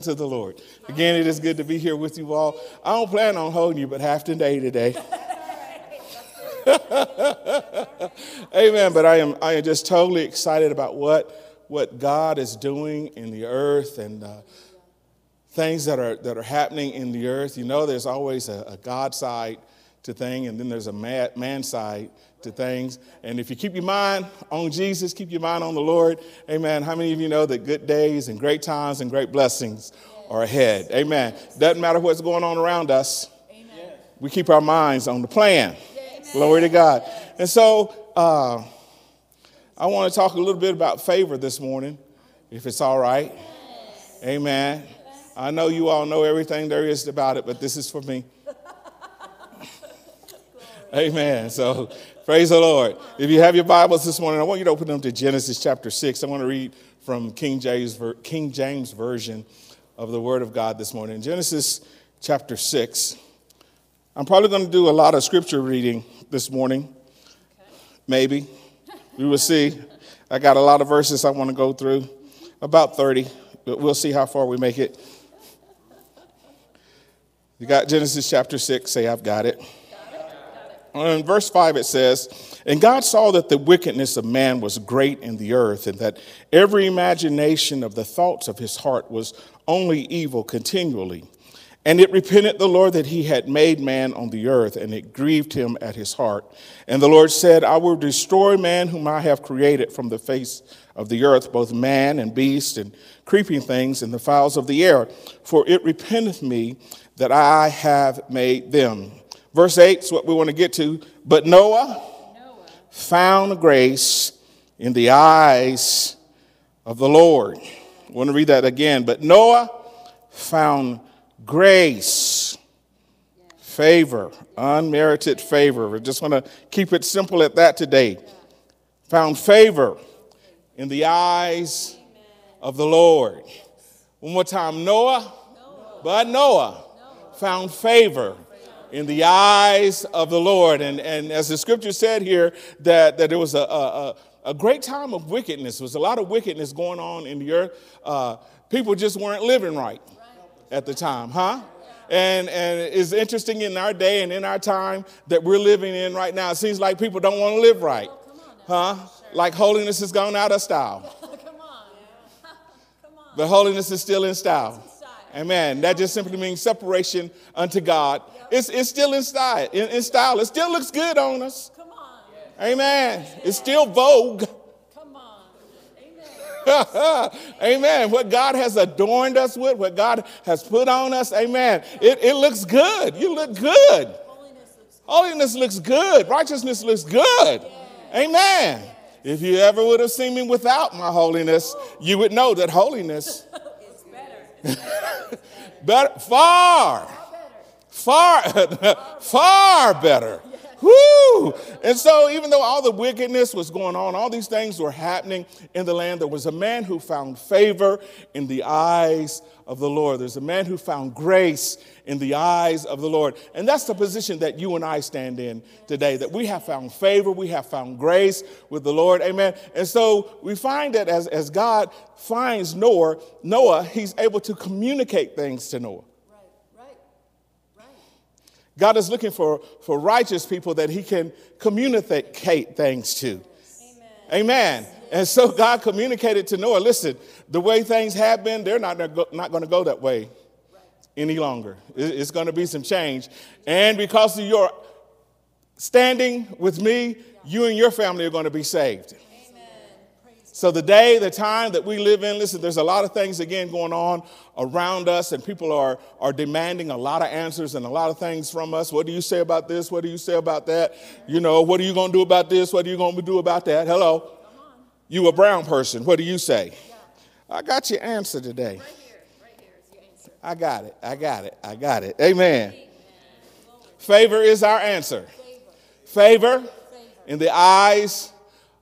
to the Lord. Again, it is good to be here with you all. I don't plan on holding you but half the day today. Amen. But I am I am just totally excited about what what God is doing in the earth and uh, things that are that are happening in the earth. You know, there's always a, a God side to thing, and then there's a man, man side to things. And if you keep your mind on Jesus, keep your mind on the Lord, amen. How many of you know that good days and great times and great blessings are ahead? Amen. Doesn't matter what's going on around us, amen. we keep our minds on the plan. Glory to God. And so uh, I want to talk a little bit about favor this morning, if it's all right. Yes. Amen. I know you all know everything there is about it, but this is for me. Amen. So praise the Lord. If you have your Bibles this morning, I want you to open them to Genesis chapter 6. I want to read from King James, King James Version of the Word of God this morning. Genesis chapter 6. I'm probably going to do a lot of scripture reading this morning. Maybe. We will see. I got a lot of verses I want to go through, about 30, but we'll see how far we make it. You got Genesis chapter 6, say, I've got it. In verse 5, it says, And God saw that the wickedness of man was great in the earth, and that every imagination of the thoughts of his heart was only evil continually. And it repented the Lord that he had made man on the earth, and it grieved him at his heart. And the Lord said, I will destroy man whom I have created from the face of the earth, both man and beast, and creeping things, and the fowls of the air, for it repenteth me that I have made them. Verse 8 is what we want to get to. But Noah, Noah. found grace in the eyes of the Lord. I want to read that again. But Noah found grace, favor, unmerited favor. We just want to keep it simple at that today. Found favor in the eyes of the Lord. One more time Noah, but Noah found favor in the eyes of the Lord. And, and as the scripture said here, that, that there was a, a, a great time of wickedness. There was a lot of wickedness going on in the earth. Uh, people just weren't living right at the time, huh? And, and it's interesting in our day and in our time that we're living in right now. It seems like people don't want to live right, huh? Like holiness has gone out of style. But holiness is still in style. Amen. That just simply means separation unto God. It's, it's still in style, in, in style. It still looks good on us. Come on. Amen. It's still vogue. Come on. Amen. amen. What God has adorned us with, what God has put on us, amen. It, it looks good. You look good. Holiness looks good. Righteousness looks good. Amen. If you ever would have seen me without my holiness, you would know that holiness is better. better, far, far, far better. Woo! And so, even though all the wickedness was going on, all these things were happening in the land, there was a man who found favor in the eyes of the Lord. There's a man who found grace in the eyes of the Lord. And that's the position that you and I stand in today, that we have found favor, we have found grace with the Lord. Amen. And so we find that as, as God finds Noah, Noah, he's able to communicate things to Noah. God is looking for, for righteous people that he can communicate things to. Amen. Amen. And so God communicated to Noah listen, the way things have been, they're not, not going to go that way any longer. It's going to be some change. And because of your standing with me, you and your family are going to be saved. So, the day, the time that we live in, listen, there's a lot of things again going on around us, and people are, are demanding a lot of answers and a lot of things from us. What do you say about this? What do you say about that? You know, what are you going to do about this? What are you going to do about that? Hello? You a brown person. What do you say? I got your answer today. right here is your answer I got it. I got it. I got it. Amen. Favor is our answer. Favor in the eyes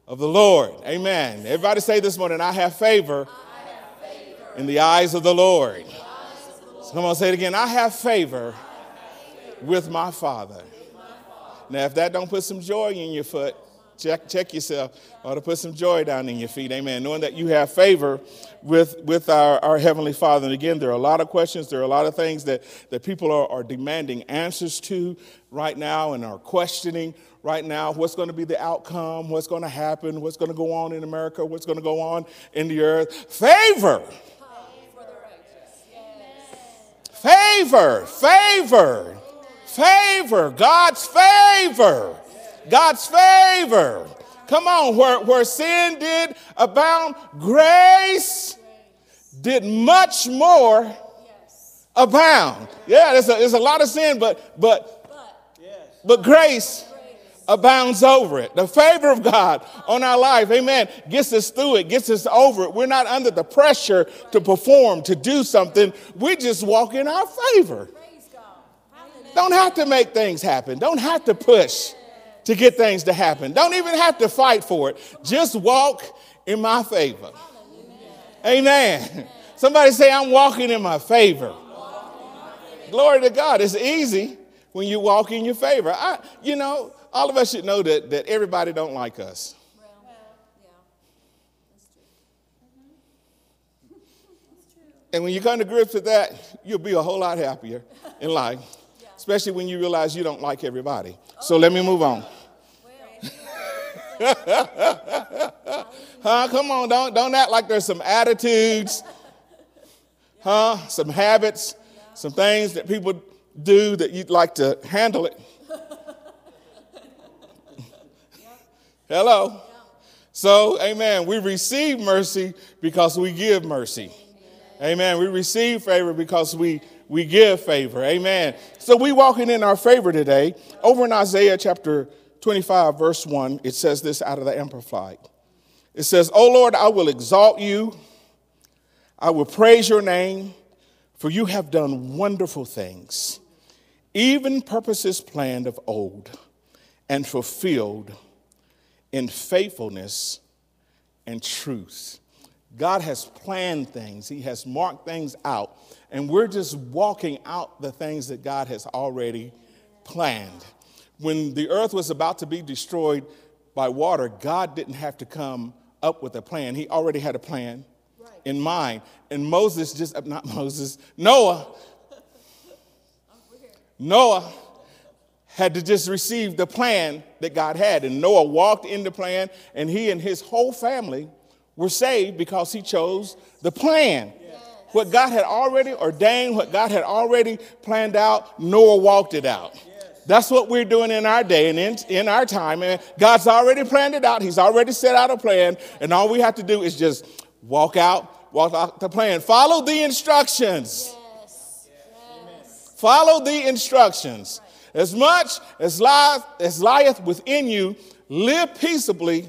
of the Lord. Amen. Everybody say this morning, I have favor, I have favor in the eyes of the Lord. Lord. come on, say it again. I have favor, with, my with my Father. Now, if that don't put some joy in your foot, check, check yourself. Ought to put some joy down in your feet. Amen. Knowing that you have favor with, with our, our Heavenly Father. And again, there are a lot of questions. There are a lot of things that, that people are, are demanding answers to right now and are questioning right now. What's going to be the outcome? What's going to happen? What's going to go on in America? What's going to go on in the earth? Favor. Favor, favor, favor, God's favor, God's favor. Come on, where, where sin did abound, grace did much more abound. Yeah, there's a, there's a lot of sin, but but but grace abounds over it. The favor of God on our life, amen, gets us through it, gets us over it. We're not under the pressure to perform, to do something. We just walk in our favor. Don't have to make things happen, don't have to push to get things to happen, don't even have to fight for it. Just walk in my favor. Amen. Somebody say, I'm walking in my favor. Glory to God. It's easy when you walk in your favor. I, you know, all of us should know that, that everybody don't like us. And when you come to grips with that, you'll be a whole lot happier in life, especially when you realize you don't like everybody. So let me move on. huh? Come on, don't, don't act like there's some attitudes, huh? Some habits, some things that people do that you'd like to handle it. Hello? So, amen. We receive mercy because we give mercy. Amen. We receive favor because we, we give favor. Amen. So, we walking in our favor today. Over in Isaiah chapter 25, verse 1, it says this out of the Amplified. It says, O Lord, I will exalt you. I will praise your name, for you have done wonderful things, even purposes planned of old and fulfilled in faithfulness and truth. God has planned things, He has marked things out, and we're just walking out the things that God has already planned. When the earth was about to be destroyed by water, God didn't have to come up with a plan, He already had a plan in mind. And Moses just, not Moses, Noah, oh, Noah had to just receive the plan that God had. And Noah walked in the plan, and he and his whole family were saved because he chose the plan. Yes. What God had already ordained, what God had already planned out, Noah walked it out. Yes. That's what we're doing in our day and in, in our time. And God's already planned it out. He's already set out a plan. And all we have to do is just walk out, walk out the plan. Follow the instructions. Yes. Follow the instructions. As much as lieth, as lieth within you, live peaceably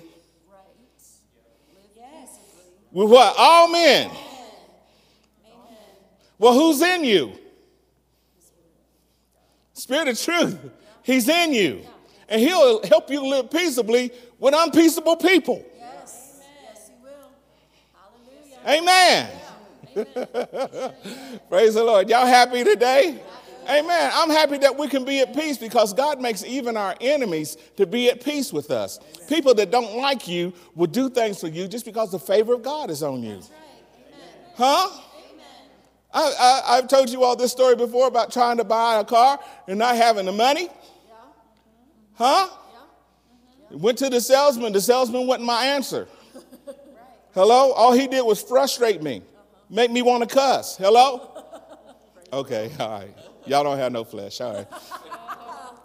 with what? All men. Amen. Well, who's in you? Spirit of truth. He's in you. And he'll help you live peaceably with unpeaceable people. Yes. Yes, he will. Hallelujah. Amen. Amen. Praise the Lord. Y'all happy today? Amen. I'm happy that we can be at peace because God makes even our enemies to be at peace with us. Amen. People that don't like you will do things for you just because the favor of God is on you. Right. Huh? I, I, have told you all this story before about trying to buy a car and not having the money. Yeah. Huh? Yeah. Mm-hmm. Went to the salesman. The salesman wasn't my answer. right. Hello? All he did was frustrate me, uh-huh. make me want to cuss. Hello? Okay, all right. Y'all don't have no flesh. All right.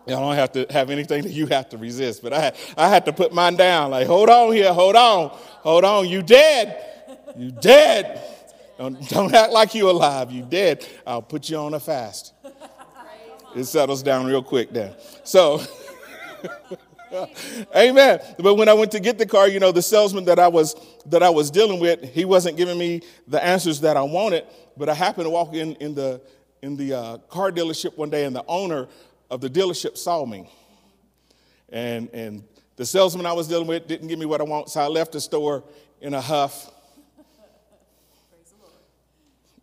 Y'all don't have to have anything that you have to resist. But I, I had to put mine down. Like, hold on here, hold on, hold on. You dead. You dead. Don't, don't act like you alive. You dead. I'll put you on a fast. It settles down real quick then. So, amen. But when I went to get the car, you know, the salesman that I was that I was dealing with, he wasn't giving me the answers that I wanted. But I happened to walk in in the in the uh, car dealership one day, and the owner of the dealership saw me. And, and the salesman I was dealing with didn't give me what I want, so I left the store in a huff,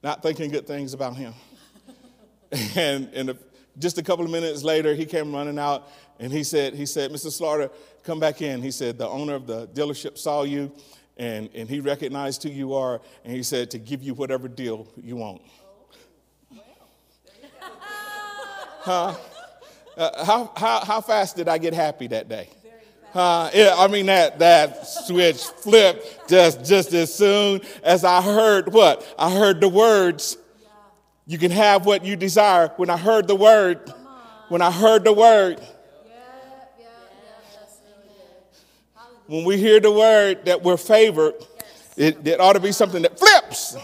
not thinking good things about him. and, and the just a couple of minutes later, he came running out and he said, he said, Mr. Slaughter, come back in. He said, the owner of the dealership saw you and, and he recognized who you are, and he said to give you whatever deal you want. Huh? Uh, how, how, how fast did I get happy that day? Yeah, I mean that that switch flipped just just as soon as I heard what I heard the words. You can have what you desire. When I heard the word, when I heard the word, when we hear the word that we're favored, it, it ought to be something that flips.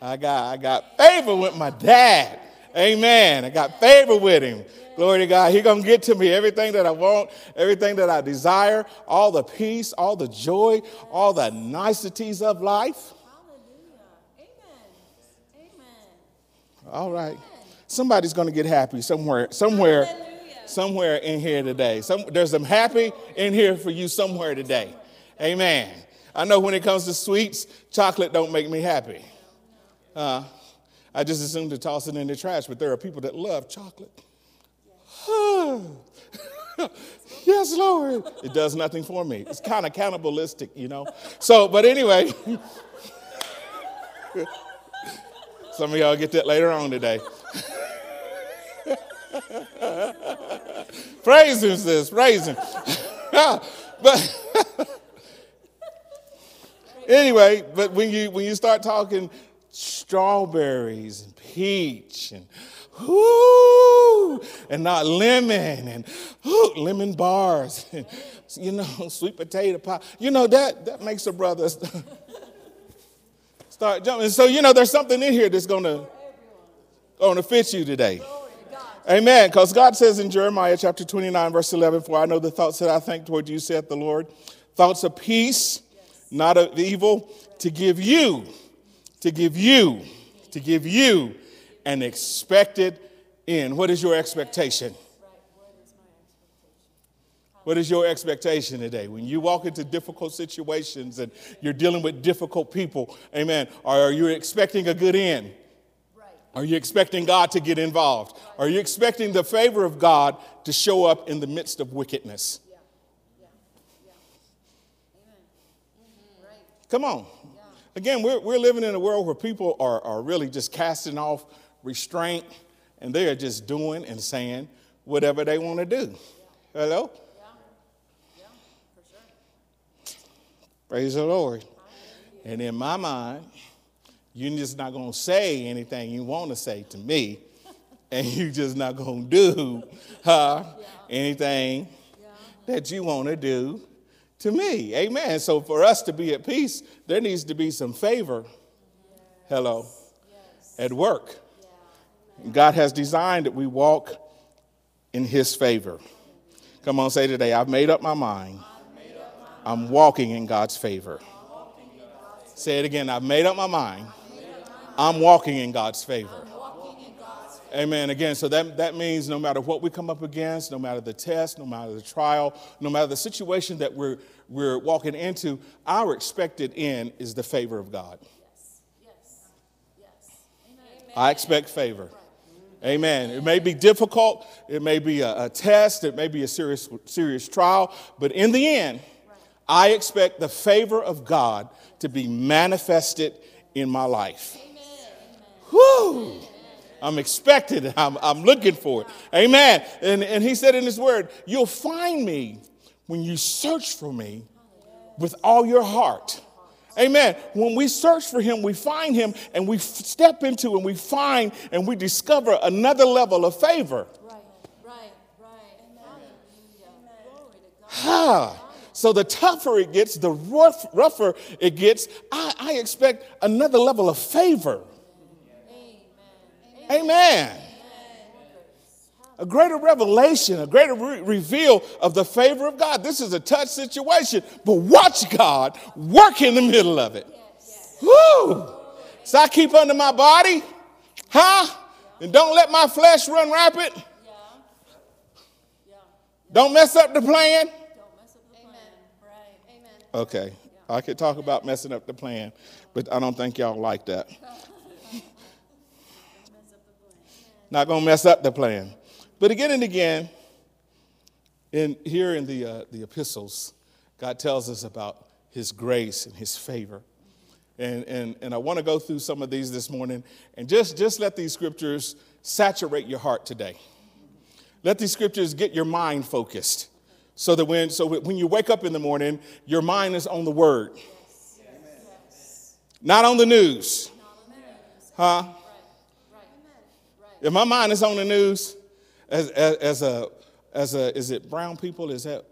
I got I got favor with my dad. Amen. I got favor with him. Glory to God. He gonna get to me everything that I want, everything that I desire, all the peace, all the joy, all the niceties of life. Hallelujah. Amen. Amen. All right. Somebody's gonna get happy somewhere, somewhere, somewhere in here today. Some, there's some happy in here for you somewhere today. Amen. I know when it comes to sweets, chocolate don't make me happy. Uh, I just assumed to toss it in the trash, but there are people that love chocolate. yes, Lord. It does nothing for me. It's kind of cannibalistic, you know. So, but anyway, some of y'all get that later on today. praise him, sis. Praise him. but anyway, but when you when you start talking strawberries and peach and whoo, and not lemon and whoo, lemon bars and you know sweet potato pie. You know that that makes a brother start jumping. So you know there's something in here that's gonna gonna fit you today. Amen. Because God says in Jeremiah chapter 29, verse 11, For I know the thoughts that I think toward you, saith the Lord, thoughts of peace, not of evil, to give you to give you, to give you an expected end. What is your expectation? What is your expectation today? When you walk into difficult situations and you're dealing with difficult people, amen, are you expecting a good end? Are you expecting God to get involved? Are you expecting the favor of God to show up in the midst of wickedness? Come on. Again, we're, we're living in a world where people are, are really just casting off restraint and they are just doing and saying whatever they want to do. Yeah. Hello? Yeah. Yeah, sure. Praise the Lord. And in my mind, you're just not going to say anything you want to say to me, and you're just not going to do anything that you want to do to me. Amen. So for us to be at peace, there needs to be some favor. Hello. At work. God has designed that we walk in his favor. Come on, say today, I've made up my mind. I'm walking in God's favor. Say it again. I've made up my mind. I'm walking in God's favor. Amen. Again, so that, that means no matter what we come up against, no matter the test, no matter the trial, no matter the situation that we're, we're walking into, our expected end is the favor of God. Yes. Yes. Yes. Amen. I expect favor. Amen. It may be difficult, it may be a, a, test, it may be a serious, serious trial, but in the end, I expect the favor of God to be manifested in my life. Amen. Whew. I'm expected. I'm, I'm looking for it. Amen. And, and he said in his word, You'll find me when you search for me with all your heart. Amen. When we search for him, we find him and we step into and we find and we discover another level of favor. Right, right, right. So the tougher it gets, the rough, rougher it gets, I, I expect another level of favor. Amen. A greater revelation, a greater re- reveal of the favor of God. This is a touch situation, but watch God work in the middle of it. Woo! So I keep under my body, huh? And don't let my flesh run rapid. Don't mess up the plan. Okay, I could talk about messing up the plan, but I don't think y'all like that. Not going to mess up the plan. But again and again, in, here in the, uh, the epistles, God tells us about his grace and his favor. And, and, and I want to go through some of these this morning and just, just let these scriptures saturate your heart today. Let these scriptures get your mind focused so that when, so when you wake up in the morning, your mind is on the word, not on the news. Huh? If my mind is on the news, as, as, as, a, as a, is it brown people? Is that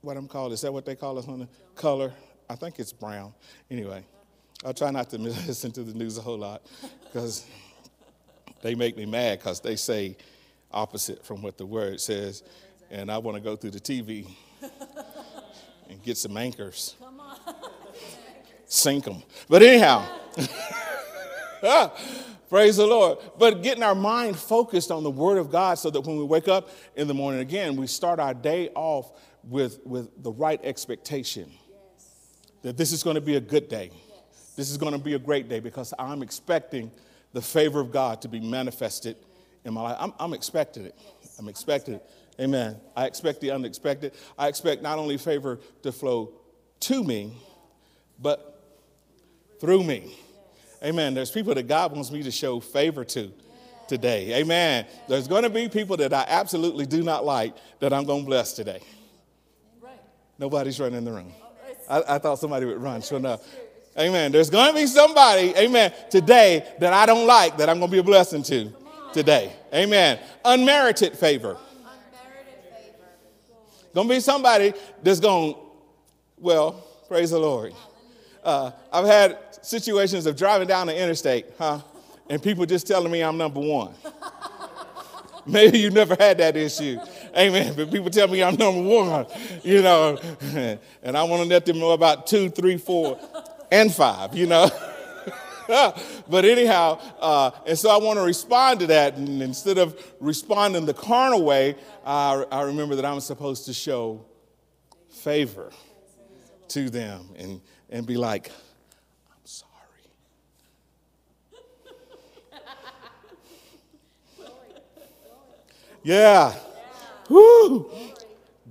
what I'm called? Is that what they call us on the color? I think it's brown. Anyway, I try not to listen to the news a whole lot because they make me mad because they say opposite from what the word says. And I want to go through the TV and get some anchors, sink them. But anyhow, praise the Lord. But getting our mind focused on the Word of God so that when we wake up in the morning again, we start our day off with, with the right expectation that this is going to be a good day. This is going to be a great day because I'm expecting the favor of God to be manifested in my life. I'm, I'm expecting it. I'm expecting it. Amen. I expect the unexpected. I expect not only favor to flow to me, but through me. Amen. There's people that God wants me to show favor to today. Amen. There's going to be people that I absolutely do not like that I'm going to bless today. Nobody's running in the room. I, I thought somebody would run, sure enough. Amen. There's going to be somebody, amen, today that I don't like that I'm going to be a blessing to today. Amen. Unmerited favor. Unmerited favor. Going to be somebody that's going, well, praise the Lord. Uh, I've had situations of driving down the interstate, huh? And people just telling me I'm number one. Maybe you never had that issue. Amen. But people tell me I'm number one, you know, and I want to let them know about two, three, four, and five, you know. but anyhow, uh, and so I want to respond to that. And instead of responding the carnal way, uh, I remember that I'm supposed to show favor to them and, and be like, Yeah. Woo.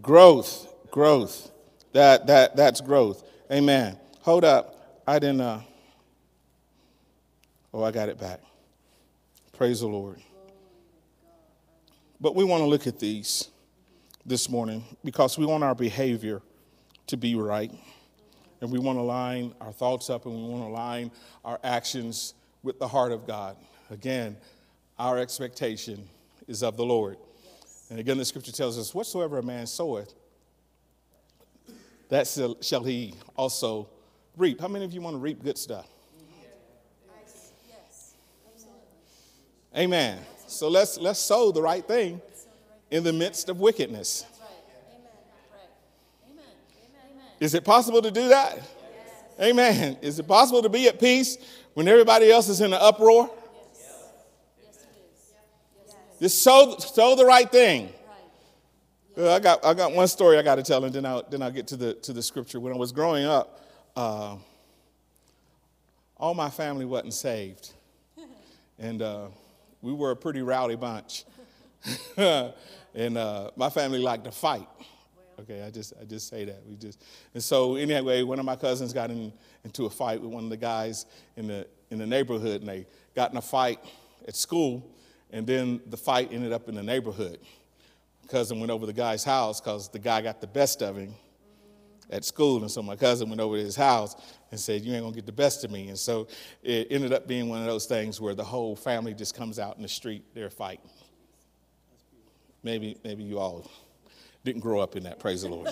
Growth, growth. That, that, that's growth. Amen. Hold up. I didn't. Uh, Oh, I got it back. Praise the Lord. But we want to look at these this morning because we want our behavior to be right. And we want to line our thoughts up and we want to line our actions with the heart of God. Again, our expectation is of the Lord. And again, the scripture tells us, Whatsoever a man soweth, that shall he also reap. How many of you want to reap good stuff? Amen. So let's let's sow the right thing in the midst of wickedness. Is it possible to do that? Amen. Is it possible to be at peace when everybody else is in an uproar? Just sow, sow the right thing. I got, I got one story I got to tell, and then I'll, then I'll get to the, to the scripture. When I was growing up, uh, all my family wasn't saved. And uh, we were a pretty rowdy bunch. and uh, my family liked to fight. Okay, I just I just say that. We just and so anyway, one of my cousins got in, into a fight with one of the guys in the in the neighborhood, and they got in a fight at school, and then the fight ended up in the neighborhood. Cousin went over the guy's house because the guy got the best of him at school, and so my cousin went over to his house and said, You ain't gonna get the best of me. And so it ended up being one of those things where the whole family just comes out in the street, they're fighting. Maybe, maybe you all didn't grow up in that, praise the Lord.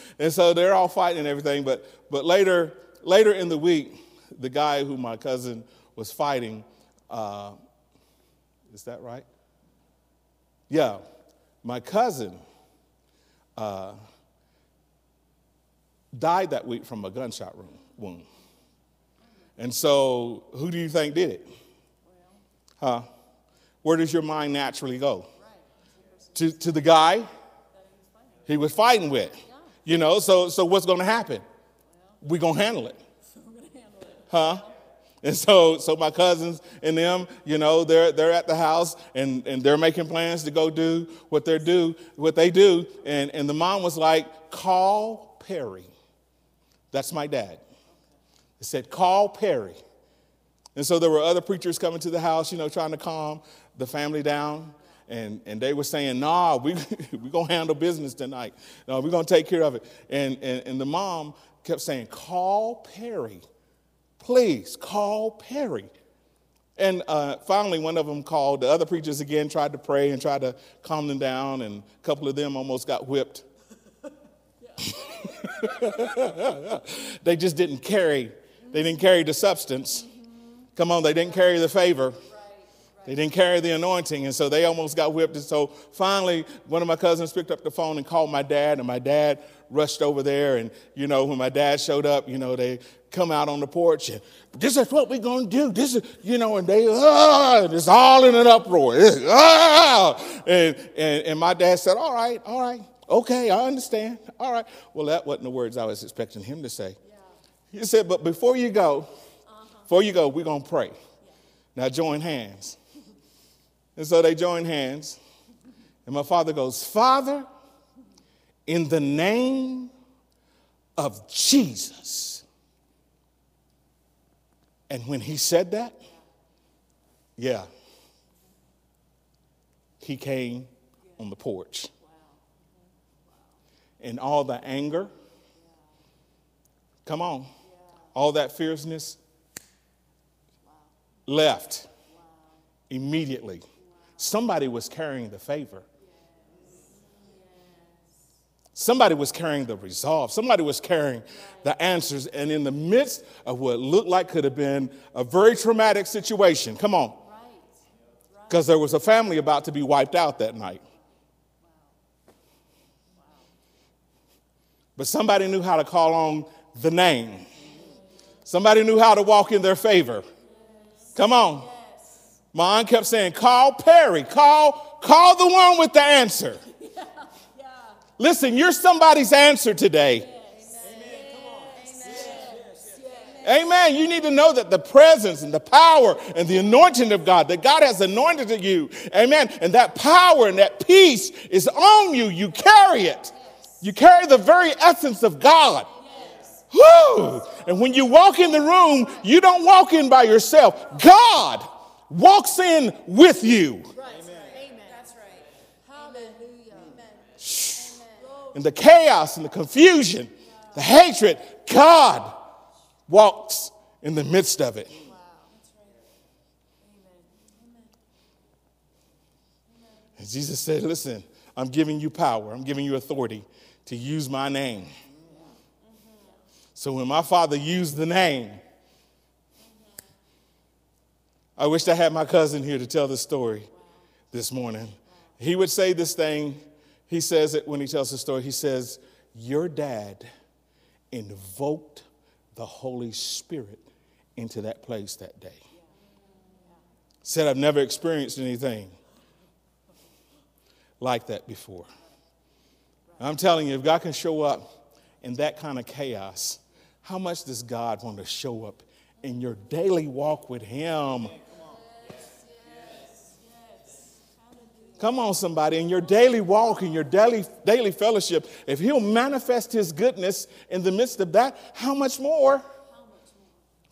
and so they're all fighting and everything, but but later, later in the week, the guy who my cousin was fighting, uh, is that right? Yeah, my cousin uh, died that week from a gunshot wound. And so, who do you think did it? Huh? Where does your mind naturally go? To, to the guy he was fighting with. You know, so, so what's going to happen? We're going to handle it. Huh? And so, so my cousins and them, you know, they're, they're at the house and, and they're making plans to go do what they do, what they do. And, and the mom was like, call Perry. That's my dad. It said, call Perry. And so there were other preachers coming to the house, you know, trying to calm the family down. And, and they were saying, nah, we, we're going to handle business tonight. No, we're going to take care of it. And, and, and the mom kept saying, call Perry. Please call Perry. And uh, finally, one of them called. The other preachers again tried to pray and tried to calm them down, and a couple of them almost got whipped. they just didn't carry, they didn't carry the substance. Come on, they didn't carry the favor. They didn't carry the anointing, and so they almost got whipped. And so finally, one of my cousins picked up the phone and called my dad, and my dad rushed over there. And, you know, when my dad showed up, you know, they come out on the porch and this is what we're going to do. This is, you know, and they, ah, it's all in an uproar. ah! And, and, and my dad said, all right, all right, okay, I understand. All right. Well, that wasn't the words I was expecting him to say. Yeah. He said, but before you go, uh-huh. before you go, we're going to pray. Yeah. Now join hands. And so they join hands. And my father goes, Father, in the name of Jesus. And when he said that, yeah, he came on the porch. And all the anger, come on, all that fierceness left immediately. Somebody was carrying the favor. Somebody was carrying the resolve. Somebody was carrying the answers. And in the midst of what looked like could have been a very traumatic situation, come on. Because there was a family about to be wiped out that night. But somebody knew how to call on the name. Somebody knew how to walk in their favor. Come on. My aunt kept saying, call Perry, call, call the one with the answer. Listen, you're somebody's answer today. Amen. Amen. You need to know that the presence and the power and the anointing of God, that God has anointed you. Amen. And that power and that peace is on you. You carry it. You carry the very essence of God. Woo! And when you walk in the room, you don't walk in by yourself. God walks in with you. Right. Amen. That's right. Hallelujah. In the chaos and the confusion, the hatred, God walks in the midst of it. And Jesus said, Listen, I'm giving you power, I'm giving you authority to use my name. So when my father used the name, I wish I had my cousin here to tell the story this morning. He would say this thing. He says it when he tells the story. He says, Your dad invoked the Holy Spirit into that place that day. Said, I've never experienced anything like that before. I'm telling you, if God can show up in that kind of chaos, how much does God want to show up in your daily walk with Him? Come on, somebody, in your daily walk, in your daily, daily fellowship, if He'll manifest His goodness in the midst of that, how much more?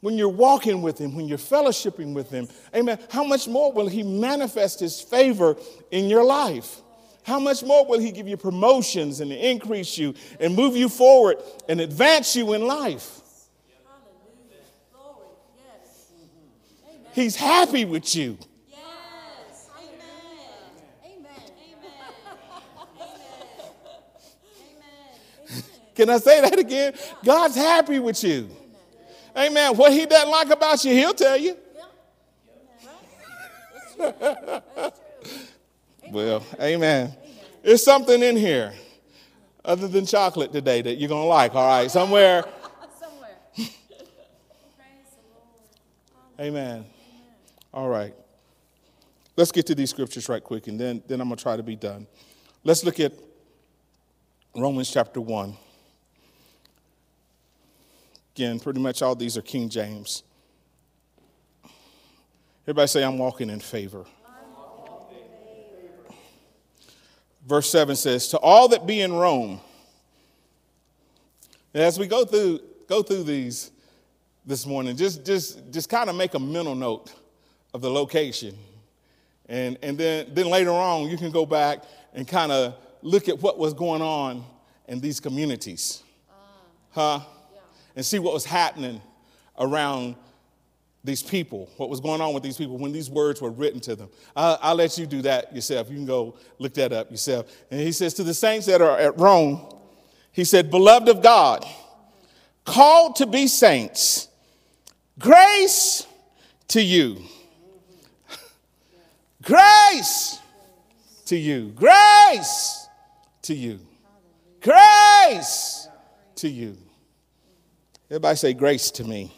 When you're walking with Him, when you're fellowshipping with Him, amen, how much more will He manifest His favor in your life? How much more will He give you promotions and increase you and move you forward and advance you in life? He's happy with you. Can I say that again? God's happy with you. Amen. What he doesn't like about you, he'll tell you. well, amen. There's something in here other than chocolate today that you're going to like, all right? Somewhere. Somewhere. amen. All right. Let's get to these scriptures right quick, and then, then I'm going to try to be done. Let's look at Romans chapter 1. Again, pretty much all these are King James. Everybody say, I'm walking in favor. Verse 7 says, To all that be in Rome, and as we go through, go through these this morning, just, just, just kind of make a mental note of the location. And, and then, then later on, you can go back and kind of look at what was going on in these communities. Huh? And see what was happening around these people, what was going on with these people when these words were written to them. I'll, I'll, let you do that yourself. You can go look that up yourself. And he says, To the saints that are at Rome, he said, Beloved of God, called to be saints, grace to you. grace to you. Grace to you. Grace to you. Everybody say, Grace to me.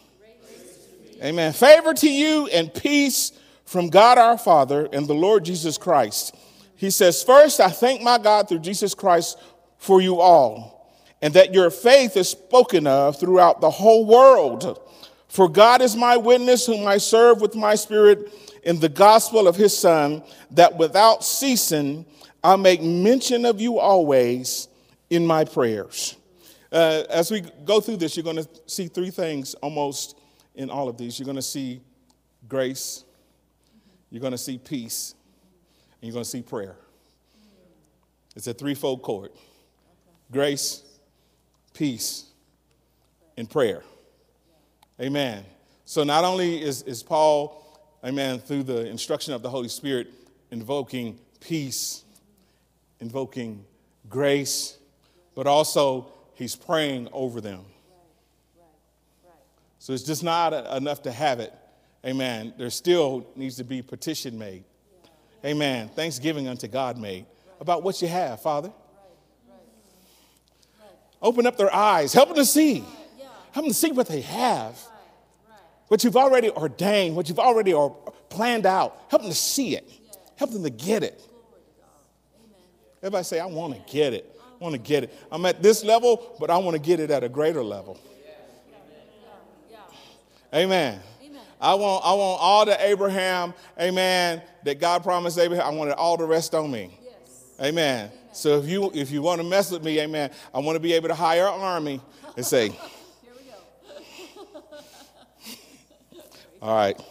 Amen. Favor to you and peace from God our Father and the Lord Jesus Christ. He says, First, I thank my God through Jesus Christ for you all, and that your faith is spoken of throughout the whole world. For God is my witness, whom I serve with my spirit in the gospel of his Son, that without ceasing I make mention of you always in my prayers. Uh, as we go through this, you're going to see three things almost in all of these. You're going to see grace, you're going to see peace, and you're going to see prayer. It's a threefold cord grace, peace, and prayer. Amen. So not only is, is Paul, amen, through the instruction of the Holy Spirit, invoking peace, invoking grace, but also he's praying over them. So it's just not enough to have it. Amen. There still needs to be petition made. Amen. Thanksgiving unto God made about what you have, Father. Open up their eyes. Help them to see. Help them to see what they have. What you've already ordained, what you've already planned out. Help them to see it. Help them to get it. Everybody say, I want to get it. I want to get it. I'm at this level, but I want to get it at a greater level. Amen. amen. I want, I want all the Abraham, amen, that God promised Abraham. I want it all the rest on me. Yes. Amen. amen. So if you if you want to mess with me, amen, I want to be able to hire an army and say, Here we go. all right.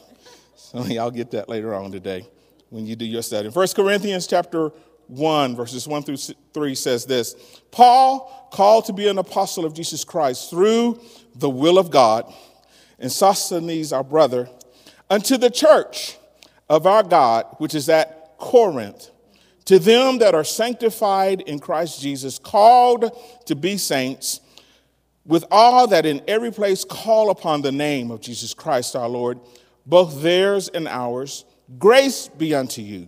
Some of y'all get that later on today when you do your study. 1 Corinthians chapter 1, verses 1 through 3 says this Paul, called to be an apostle of Jesus Christ through the will of God and Sosthenes, our brother, unto the church of our God, which is at Corinth, to them that are sanctified in Christ Jesus, called to be saints, with all that in every place call upon the name of Jesus Christ our Lord, both theirs and ours, grace be unto you,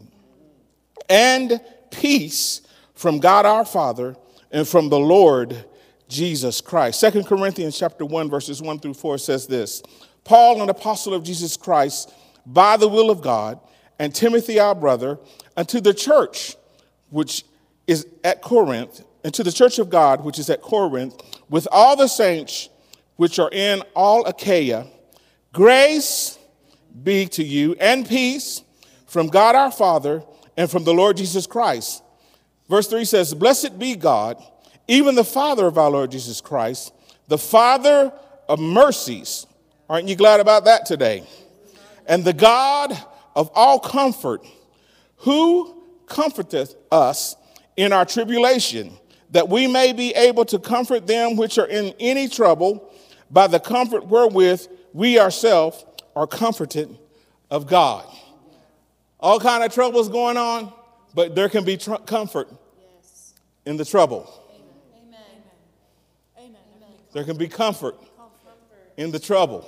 and peace from God our Father and from the Lord Jesus Christ. Second Corinthians chapter 1 verses 1 through 4 says this. Paul, an apostle of Jesus Christ, by the will of God, and Timothy our brother, unto the church which is at Corinth, and to the church of God which is at Corinth, with all the saints which are in all Achaia, grace be to you and peace from God our Father and from the Lord Jesus Christ. Verse 3 says, Blessed be God even the Father of our Lord Jesus Christ, the Father of mercies. Aren't you glad about that today? And the God of all comfort, who comforteth us in our tribulation, that we may be able to comfort them which are in any trouble by the comfort wherewith we ourselves are comforted of God. All kind of troubles going on, but there can be tr- comfort in the trouble. Amen. Amen. There can be comfort in the trouble.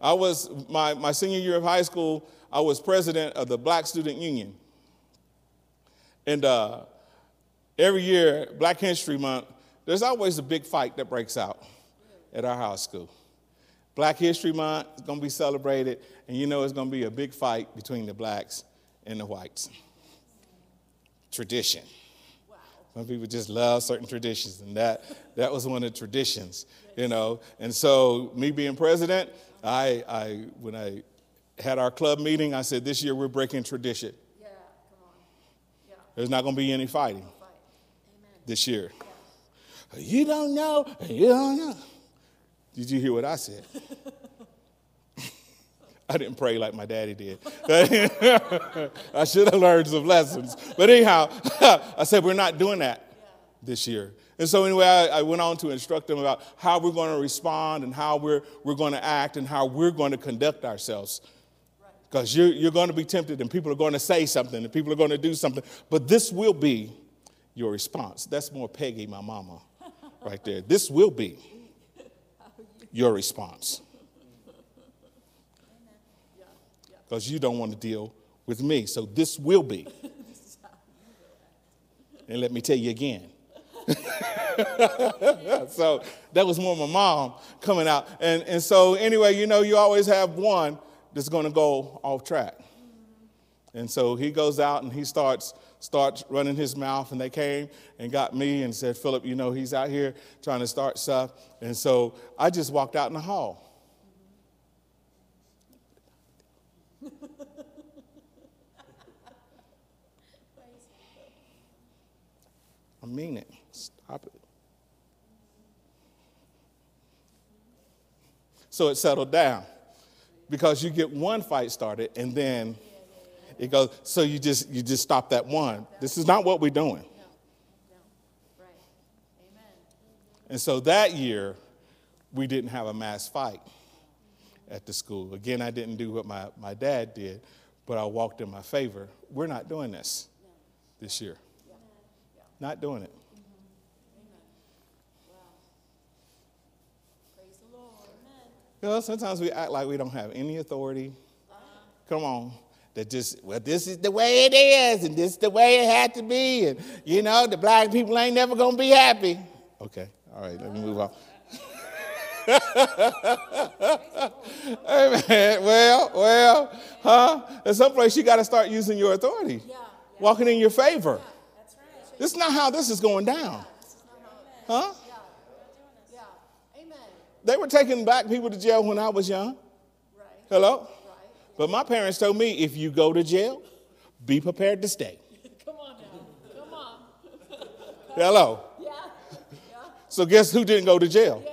I was, my, my senior year of high school, I was president of the Black Student Union. And uh, every year, Black History Month, there's always a big fight that breaks out at our high school. Black History Month is going to be celebrated, and you know it's going to be a big fight between the blacks and the whites. Tradition. Wow. Some people just love certain traditions, and that, that was one of the traditions, you know. And so, me being president, I, I when I had our club meeting. I said, this year we're breaking tradition. Yeah, come on. Yeah, There's not going to be any fighting fight. This year. You don't know. You don't know. Did you hear what I said? I didn't pray like my daddy did. I should have learned some lessons. But anyhow, I said, we're not doing that this year. And so, anyway, I, I went on to instruct them about how we're going to respond and how we're, we're going to act and how we're going to conduct ourselves. Because you're, you're going to be tempted and people are going to say something and people are going to do something. But this will be your response. That's more Peggy, my mama, right there. This will be your response. Because you don't want to deal with me. So this will be. And let me tell you again. so that was more my mom coming out. And, and so, anyway, you know, you always have one that's going to go off track. And so he goes out and he starts starts running his mouth and they came and got me and said, Philip, you know, he's out here trying to start stuff. And so I just walked out in the hall. I mean it. Stop it. So it settled down because you get one fight started and then it goes so you just you just stop that one this is not what we're doing No, no, right. Amen. and so that year we didn't have a mass fight at the school again i didn't do what my, my dad did but i walked in my favor we're not doing this this year not doing it Praise the Lord. You know sometimes we act like we don't have any authority come on that just well this is the way it is and this is the way it had to be and you know the black people ain't never gonna be happy okay all right let me move on Amen. Well, well, huh? At some place you got to start using your authority, Yeah, walking in your favor. This is not how this is going down, huh? Yeah, yeah. Amen. They were taking black people to jail when I was young. Hello? But my parents told me if you go to jail, be prepared to stay. Come on now. Come on. Hello. Yeah, yeah, So guess who didn't go to jail? yeah,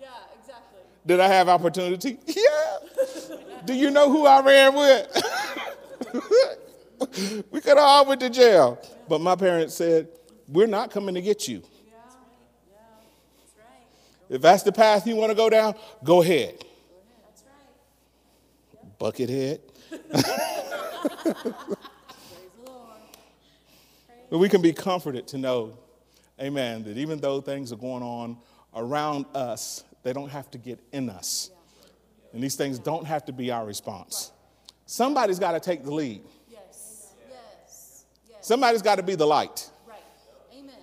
yeah, exactly. Did I have opportunity? Yeah. Do you know who I ran with? we could have all went to jail. But my parents said, we're not coming to get you. Yeah, yeah, that's right. If that's the path you want to go down, go ahead. That's right. Buckethead. Praise the Lord. But we can be comforted to know, amen, that even though things are going on around us, they don't have to get in us. And these things don't have to be our response. Somebody's got to take the lead. Yes, yes, yes. Somebody's got to be the light. Right. Amen.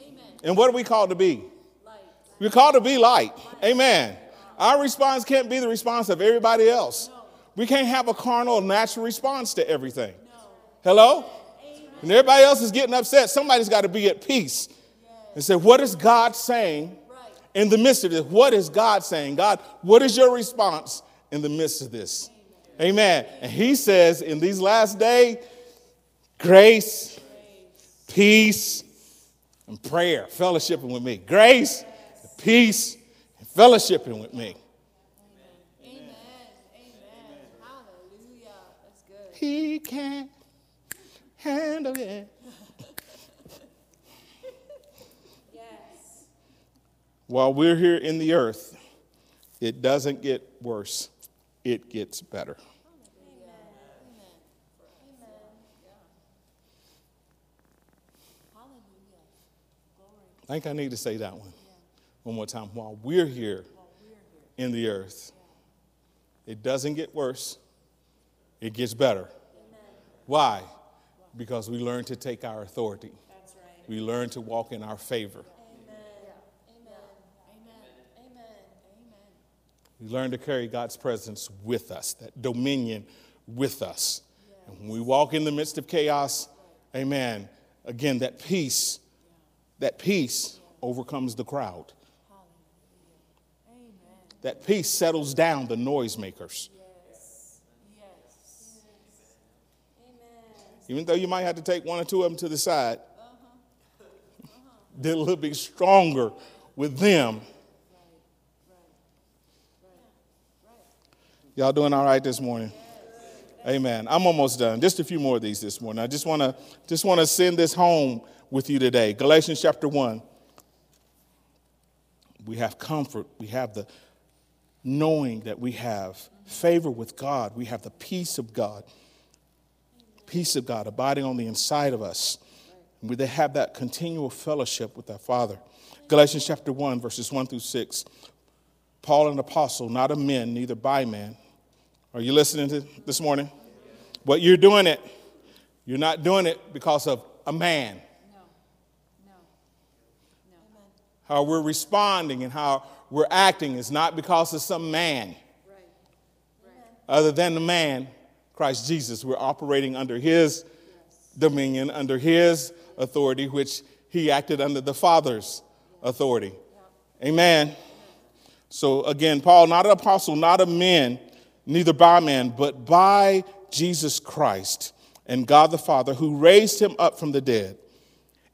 Amen. And what are we called to be? Light. We're called to be light. Amen. Our response can't be the response of everybody else. No. We can't have a carnal, natural response to everything. No. Hello? And everybody else is getting upset. Somebody's got to be at peace and say, What is God saying Right. in the midst of this? What is God saying? God, what is your response in the midst of this? Amen. And He says, In these last days, grace, peace, and prayer, fellowshipping with me. Grace, peace, and fellowshipping with me. Amen. Amen. Hallelujah. That's good. He can't handle it. Yes. While we're here in the earth, it doesn't get worse, it gets better. Amen. Amen. Amen. Yeah. Hallelujah. Glory. I think I need to say that one one more time. While we're here in the earth, it doesn't get worse, it gets better. Why? Because we learn to take our authority, we learn to walk in our favor, we learn to carry God's presence with us, that dominion with us. And when we walk in the midst of chaos, amen, again, that peace, that peace overcomes the crowd. That peace settles down the noisemakers. Even though you might have to take one or two of them to the side, they're a little bit stronger with them. Y'all doing all right this morning? Amen. I'm almost done. Just a few more of these this morning. I just want to just want to send this home with you today. Galatians chapter 1. We have comfort. We have the knowing that we have favor with God. We have the peace of God. Peace of God abiding on the inside of us. We they have that continual fellowship with our Father. Galatians chapter 1, verses 1 through 6. Paul, an apostle, not a man, neither by man. Are you listening to this morning? What you're doing it, you're not doing it because of a man. No. No. No. How we're responding and how we're acting is not because of some man. Right. Right. Other than the man, Christ Jesus, we're operating under his dominion, under his authority, which he acted under the Father's authority. Amen. So again, Paul, not an apostle, not a man, neither by man, but by Jesus Christ and God the Father, who raised him up from the dead.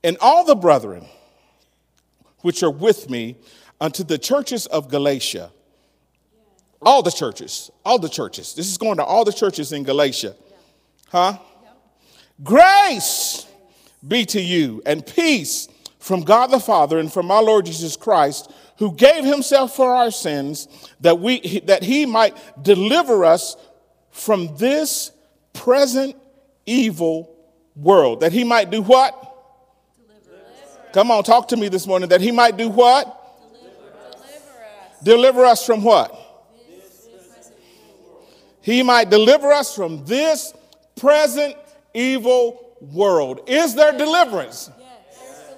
And all the brethren which are with me unto the churches of Galatia. All the churches, all the churches. This is going to all the churches in Galatia. Huh? Grace be to you and peace from God the Father and from our Lord Jesus Christ, who gave himself for our sins that we that he might deliver us from this present evil world. That he might do what? Come on, talk to me this morning. That he might do what? Deliver us. Deliver us from what? He might deliver us from this present evil world. Is there deliverance? Yes.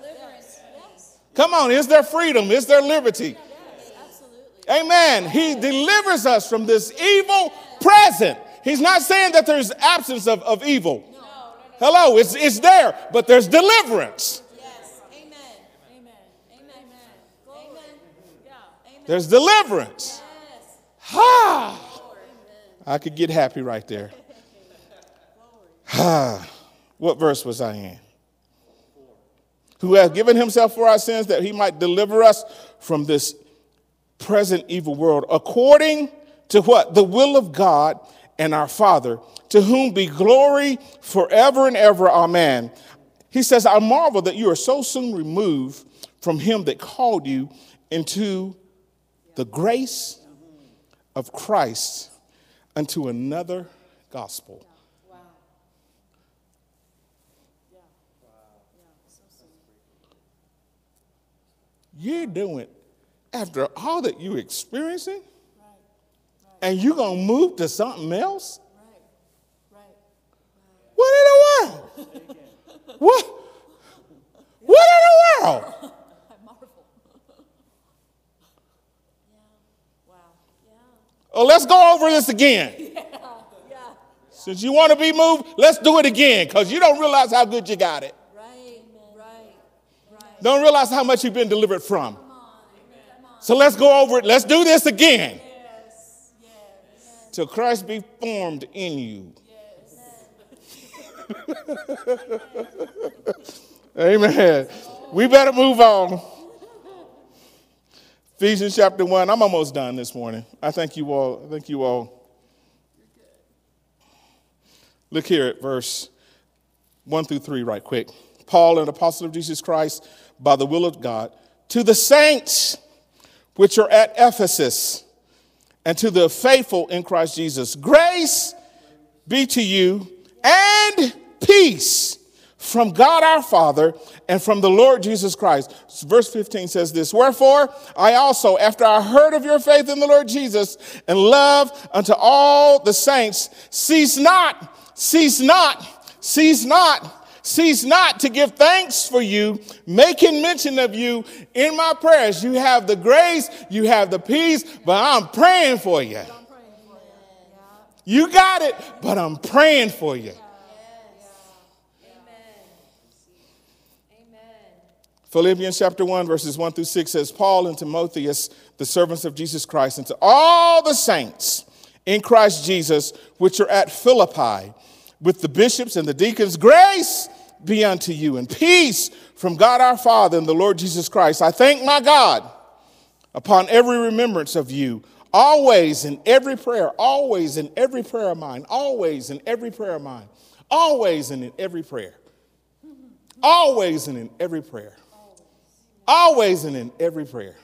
Deliverance. Yes. Come on, is there freedom? Is there liberty? Yes. Absolutely. Amen. He delivers us from this evil present. He's not saying that there's absence of, of evil. No. No. No. Hello, it's, it's there, but there's deliverance. Yes. Amen. Amen. Amen. Amen. Amen. Yeah. Amen. There's deliverance. Ha! Lord. I could get happy right there. Ha! What verse was I in? Who hath given himself for our sins that he might deliver us from this present evil world, according to what? The will of God and our Father, to whom be glory forever and ever. Amen. He says, I marvel that you are so soon removed from him that called you into the grace of Christ unto another gospel. You're doing after all that you're experiencing, Right. Right. and you're gonna move to something else? Right. What in the world? what? What in the world? I marvel. yeah. Wow. Yeah. Oh, let's go over this again. Yeah. Since you want to be moved, let's do it again because you don't realize how good you got it. Right. Right. Right. Don't realize how much you've been delivered from. Come on. Come on. So let's go over it. Let's do this again Yes. Yes. till Christ be formed in you. Amen. We better move on. Ephesians chapter 1. I'm almost done this morning. I thank you all. I thank you all. Look here at verse 1 through 3, right quick. Paul, an apostle of Jesus Christ, by the will of God, to the saints which are at Ephesus, and to the faithful in Christ Jesus, grace be to you and peace from God our Father and from the Lord Jesus Christ. Verse 15 says this Wherefore I also, after I heard of your faith in the Lord Jesus and love unto all the saints, cease not, cease not, cease not. Cease not to give thanks for you, making mention of you in my prayers. You have the grace, you have the peace, but I'm praying for you. I'm praying for you. Yeah. You got it, but I'm praying for you. Yes. Amen. Amen. Philippians chapter 1, verses 1 through 6 says, Paul and Timotheus, the servants of Jesus Christ, and to all the saints in Christ Jesus, which are at Philippi, with the bishops and the deacons, grace be unto you and peace from God our Father and the Lord Jesus Christ. I thank my God upon every remembrance of you, always in every prayer, always in every prayer of mine, always in every prayer of mine, always and in every prayer, always and in every prayer, always and in every prayer.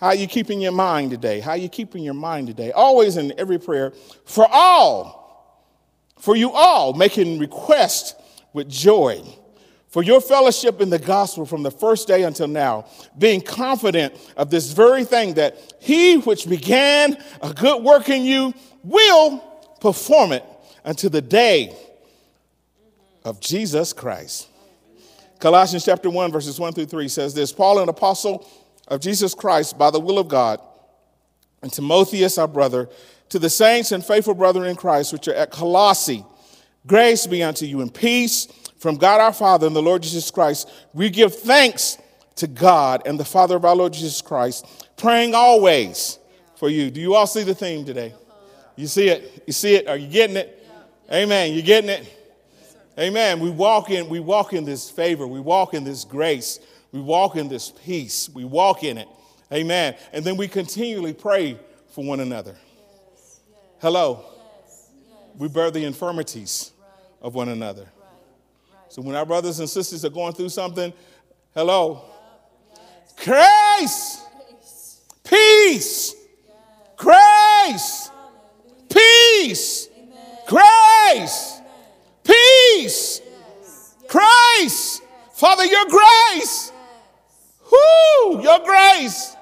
How are you keeping your mind today? How are you keeping your mind today? Always in every prayer for all, for you all, making request with joy for your fellowship in the gospel from the first day until now, being confident of this very thing that he which began a good work in you will perform it until the day of Jesus Christ. Colossians chapter 1, verses 1 through 3 says this Paul, an apostle of Jesus Christ by the will of God, and Timotheus, our brother, to the saints and faithful brethren in Christ which are at Colossae, grace be unto you and peace from God our Father and the Lord Jesus Christ, we give thanks to God and the Father of our Lord Jesus Christ, praying always for you. Do you all see the theme today? You see it? You see it? Are you getting it? Amen. You getting it? Amen. We walk in, we walk in this favor, we walk in this grace, we walk in this peace, we walk in it. Amen. And then we continually pray for one another. Hello. We bear the infirmities of one another. So when our brothers and sisters are going through something, hello, grace, peace, grace, peace, grace, peace, grace. Father, your grace, whoo, your grace,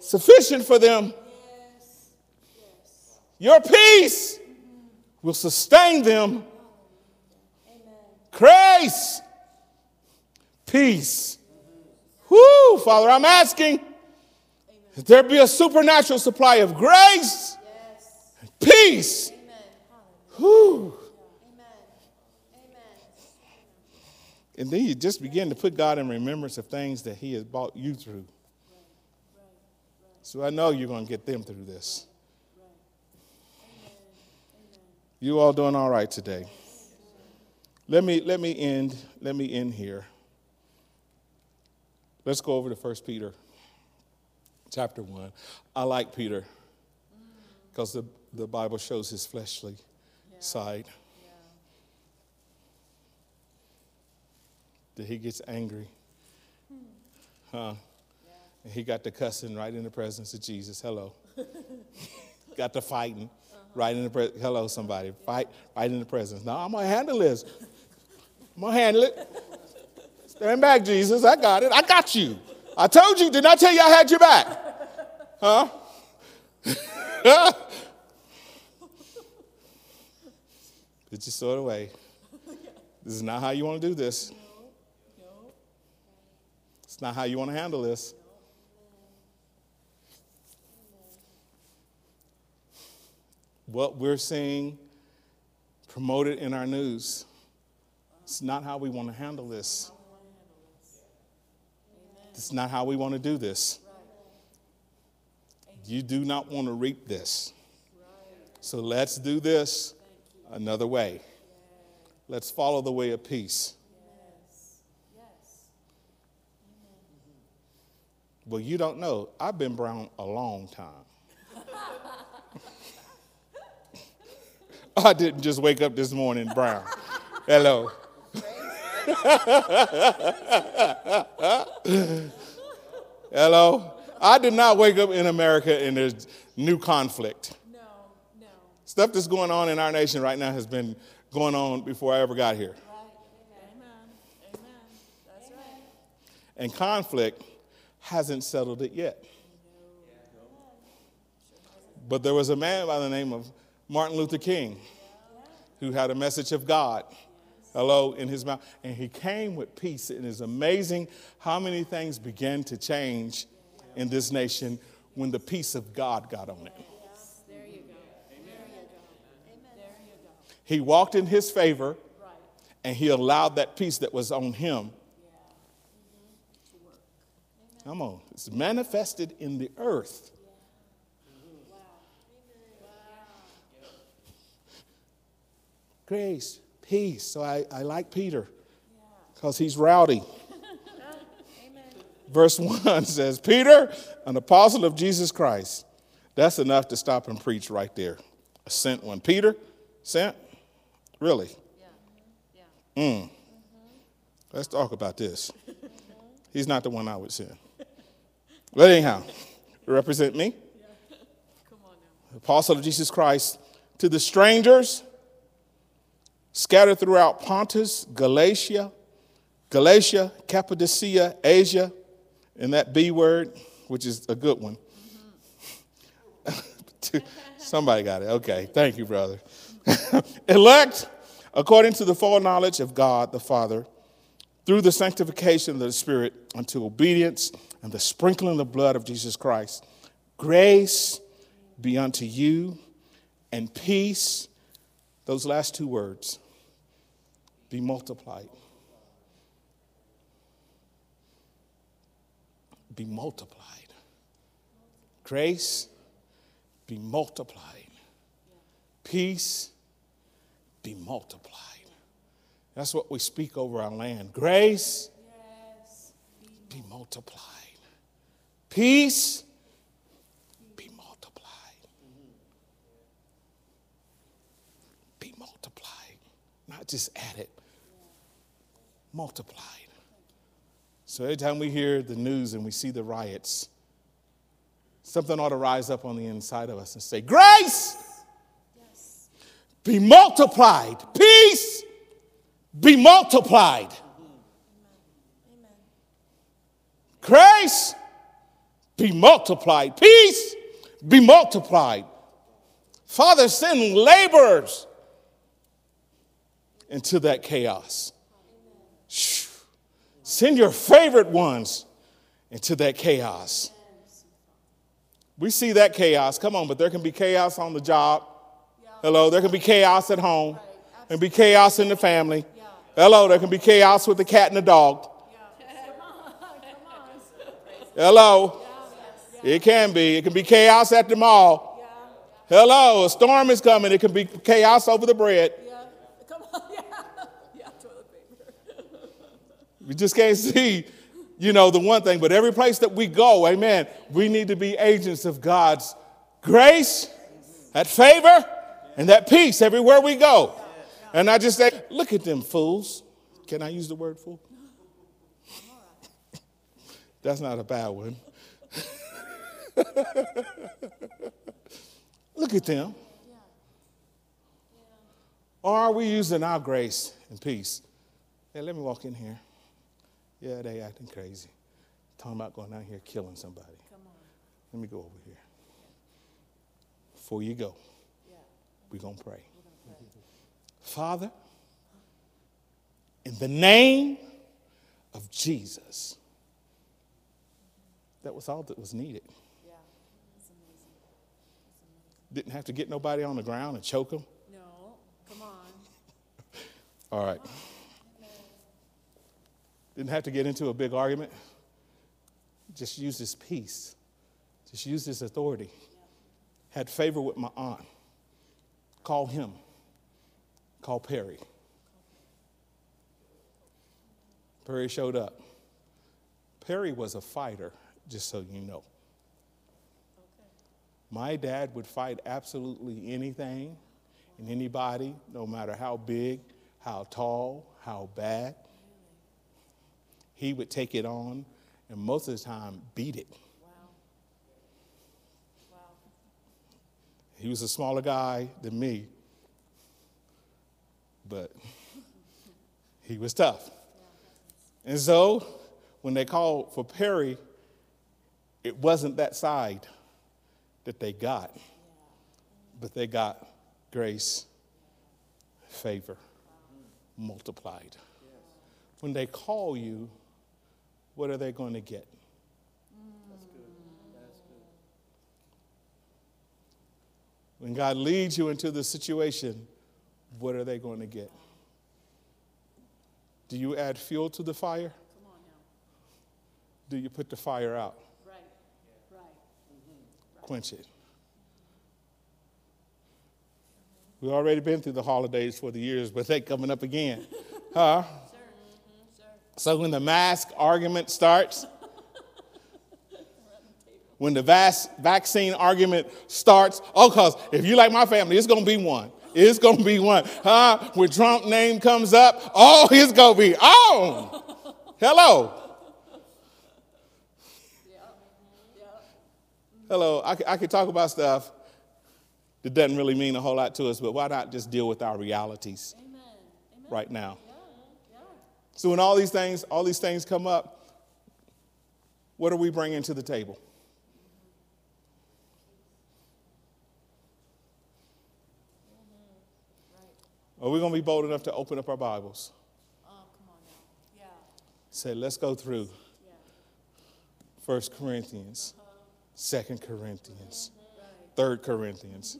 sufficient for them. Your peace will sustain them grace, peace. Whoo, Father, I'm asking that there be a supernatural supply of grace, peace. Whoo. And then you just begin to put God in remembrance of things that He has brought you through. So I know you're going to get them through this. You all doing all right today? Let me, let me end, let me end here. Let's go over to 1 Peter chapter 1. I like Peter because the, the Bible shows his fleshly yeah. side. That he gets angry. Huh? Yeah. And he got the cussing right in the presence of Jesus. Hello. got the fighting uh-huh. right in the presence. Hello, somebody. Fight right in the presence. Now I'm going to handle this. I'm going to handle it. Stand back, Jesus. I got it. I got you. I told you. Did I tell you I had your back? Huh? it's just sort of way. This is not how you want to do this. Not how you want to handle this. What we're seeing promoted in our news it's not how we want to handle this. It's not how we want to do this. You do not want to reap this. So let's do this another way. Let's follow the way of peace. Well, you don't know. I've been brown a long time. I didn't just wake up this morning brown. Hello. Hello? I did not wake up in America and there's new conflict. No, no. Stuff that's going on in our nation right now has been going on before I ever got here. Right. Amen. Amen. That's right. And conflict hasn't settled it yet. But there was a man by the name of Martin Luther King who had a message of God hello, in his mouth. And he came with peace. And It is amazing how many things began to change in this nation when the peace of God got on it. He walked in his favor and he allowed that peace that was on him. Come on, it's manifested in the earth. grace, peace. So I, I like Peter because he's rowdy. Verse 1 says, Peter, an apostle of Jesus Christ. That's enough to stop and preach right there. A sent one. Peter, sent? Really? Mm. Let's talk about this. He's not the one I would send. But anyhow, represent me. Apostle of Jesus Christ to the strangers scattered throughout Pontus, Galatia, Galatia, Cappadocia, Asia, and that B word, which is a good one. Somebody got it. Okay. Thank you, brother. Elect according to the foreknowledge of God the Father, through the sanctification of the Spirit, unto obedience and the sprinkling of the blood of Jesus Christ. Grace be unto you and peace. Those last two words be multiplied. Be multiplied. Grace be multiplied. Peace be multiplied. That's what we speak over our land. Grace Yes. be multiplied. Peace be multiplied. Be multiplied. Not just added, multiplied. So every time we hear the news and we see the riots, something ought to rise up on the inside of us and say, Grace be multiplied. Peace be multiplied. Amen. Grace be multiplied. Peace be multiplied. Father, send laborers into that chaos. Send your favorite ones into that chaos. We see that chaos. Come on, but there can be chaos on the job. Hello, there can be chaos at home. There can be chaos in the family. Hello, there can be chaos with the cat and the dog. Hello. It can be. It can be chaos at the mall. Hello, a storm is coming. It can be chaos over the bread. Yeah. Come on. Yeah. Yeah. Toilet paper. We just can't see, you know, the one thing. But every place that we go, amen, we need to be agents of God's grace, that favor, and that peace everywhere we go. And I just say, look at them fools. Can I use the word fool? That's not a bad one. look at them. Or are we using our grace and peace? Hey, let me walk in here. Yeah, they acting crazy. Talking about going out here killing somebody. Let me go over here. Before you go, we're going to pray. Father, in the name of Jesus, that was all that was needed. Didn't have to get nobody on the ground and choke them. No. Come on. All right. Didn't have to get into a big argument. Just use his peace. Just use his authority. Had favor with my aunt. Call him. Call Perry. Perry showed up. Perry was a fighter, just so you know. My dad would fight absolutely anything and anybody, no matter how big, how tall, how bad. He would take it on and most of the time beat it. Wow. Wow. He was a smaller guy than me, but he was tough. And so when they called for Perry, it wasn't that side that they got, but they got grace, favor, multiplied. When they call you, what are they going to get? When God leads you into the situation, what are they going to get? Do you add fuel to the fire? Come on now. Do you put the fire out? Quench it. We've already been through the holidays for the years, but they coming up again. Huh? So when the mask argument starts, when the vas- vaccine argument starts, oh, because if you like my family, it's going to be one. It's going to be one. Huh? When Trump name comes up, oh, it's going to be on. Hello. Hello. I, I could talk about stuff that doesn't really mean a whole lot to us, but why not just deal with our realities Amen. Amen. right now? Yeah. Yeah. So when all these things, all these things come up, what are we bringing to the table? Are we going to be bold enough to open up our Bibles? Oh, come on now. Yeah. Say, let's go through Yeah. 1 Corinthians, 2 Corinthians. 3 Corinthians.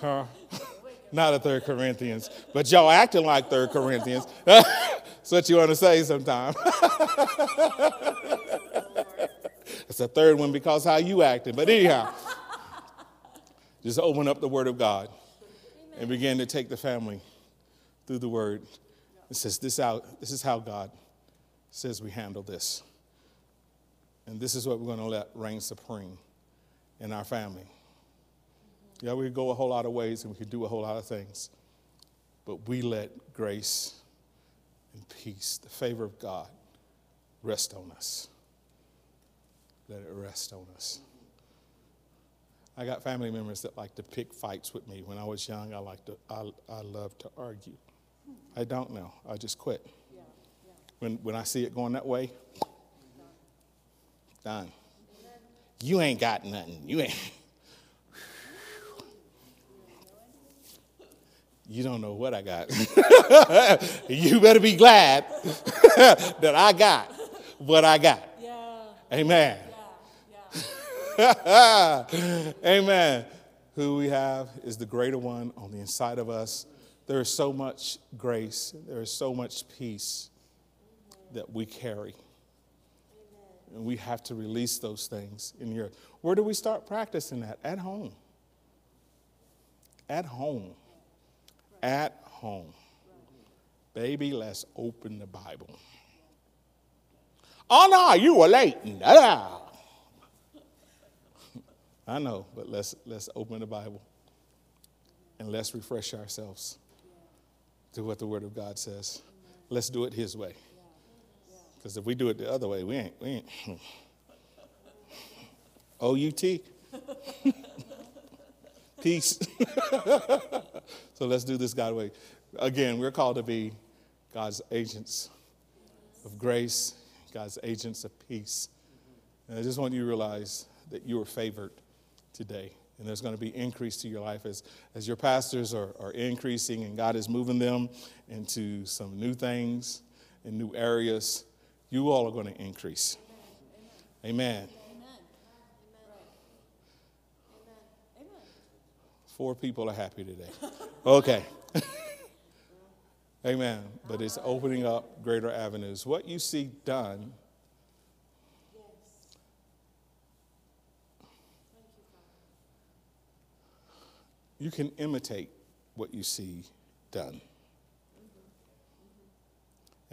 Huh? Not a 3 Corinthians, but y'all acting like 3 Corinthians. That's what you want to say sometimes. it's a third one because how you acted. But anyhow, just open up the Word of God and begin to take the family through the Word. It says this out. This is how God says we handle this, and this is what we're going to let reign supreme in our family. Yeah, we could go a whole lot of ways and we could do a whole lot of things, but we let grace and peace, the favor of God, rest on us. Let it rest on us. I got family members that like to pick fights with me. When I was young, I liked to, I, I loved to argue. I don't now. I just quit. Yeah. Yeah. When, when I see it going that way, done. You ain't got nothing. You ain't. You don't know what I got. you better be glad that I got what I got. Yeah. Amen. Yeah. Yeah. Amen. Who we have is the greater one on the inside of us. There is so much grace, there is so much peace that we carry. And we have to release those things in the earth. Where do we start practicing that? At home. At home. At home. Baby, let's open the Bible. Oh no, you were late. Ah. I know, but let's let's open the Bible and let's refresh ourselves to what the Word of God says. Let's do it His way. Because if we do it the other way, we ain't we ain't. O U T. Peace. so let's do this God way. Again, we're called to be God's agents of grace, God's agents of peace. And I just want you to realize that you are favored today. And there's going to be increase to your life as, as your pastors are, are increasing and God is moving them into some new things and new areas. You all are going to increase. Amen. Four people are happy today. Okay. Amen. But it's opening up greater avenues. What you see done you can imitate what you see done.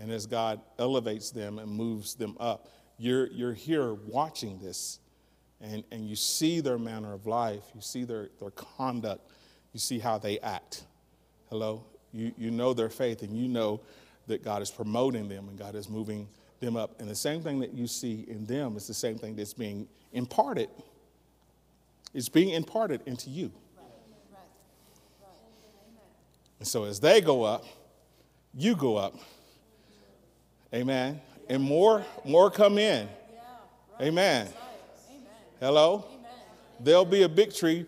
And as God elevates them and moves them up, you're, you're here watching this and, and you see their manner of life, you see their, their conduct, you see how they act. Hello? You, you know their faith and you know that God is promoting them and God is moving them up. And the same thing that you see in them is the same thing that's being imparted. It's being imparted into you. Right. Right. Right. And so as they go up, you go up. Amen. And more, more come in. Amen. Hello? There'll be a big tree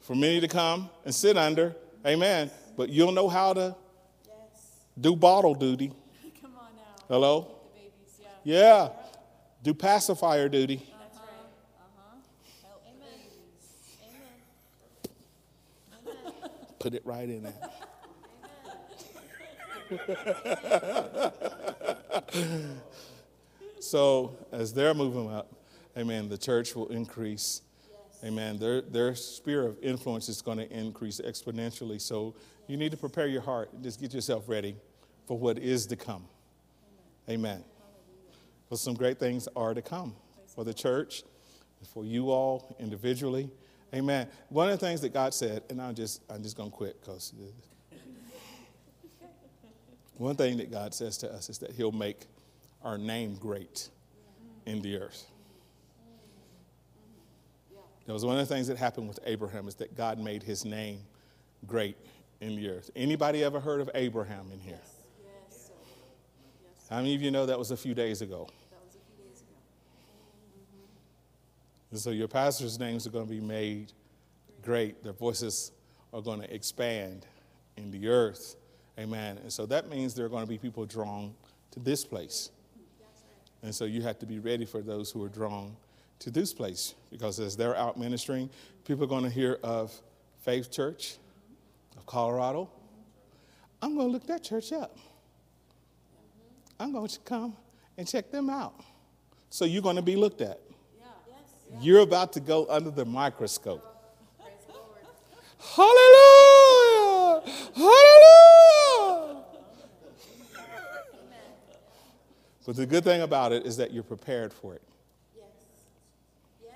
for many to come and sit under. Amen. But you'll know how to do bottle duty. Come on now. Hello? Yeah. Do pacifier duty. That's right. Uh huh. Help Amen. Amen. Put it right in there. so as they're moving up, amen, the church will increase Amen. Their, their sphere of influence is going to increase exponentially. So you need to prepare your heart. Just get yourself ready for what is to come. Amen. Because some great things are to come for the church, for you all individually. Amen. One of the things that God said, and I'm just I'm just gonna quit because one thing that God says to us is that He'll make our name great in the earth. That was one of the things that happened with Abraham is that God made his name great in the earth. Anybody ever heard of Abraham in here? Yes. How many of you know that was a few days ago? so your pastors' names are going to be made great. Their voices are going to expand in the earth. Amen. And so that means there are going to be people drawn to this place. And so you have to be ready for those who are drawn to this place because as they're out ministering, people are going to hear of Faith Church of Colorado. I'm going to look that church up. I'm going to come and check them out. So you're going to be looked at. You're about to go under the microscope. Praise the Lord. Hallelujah! Hallelujah! But the good thing about it is that you're prepared for it. Yes. Yes.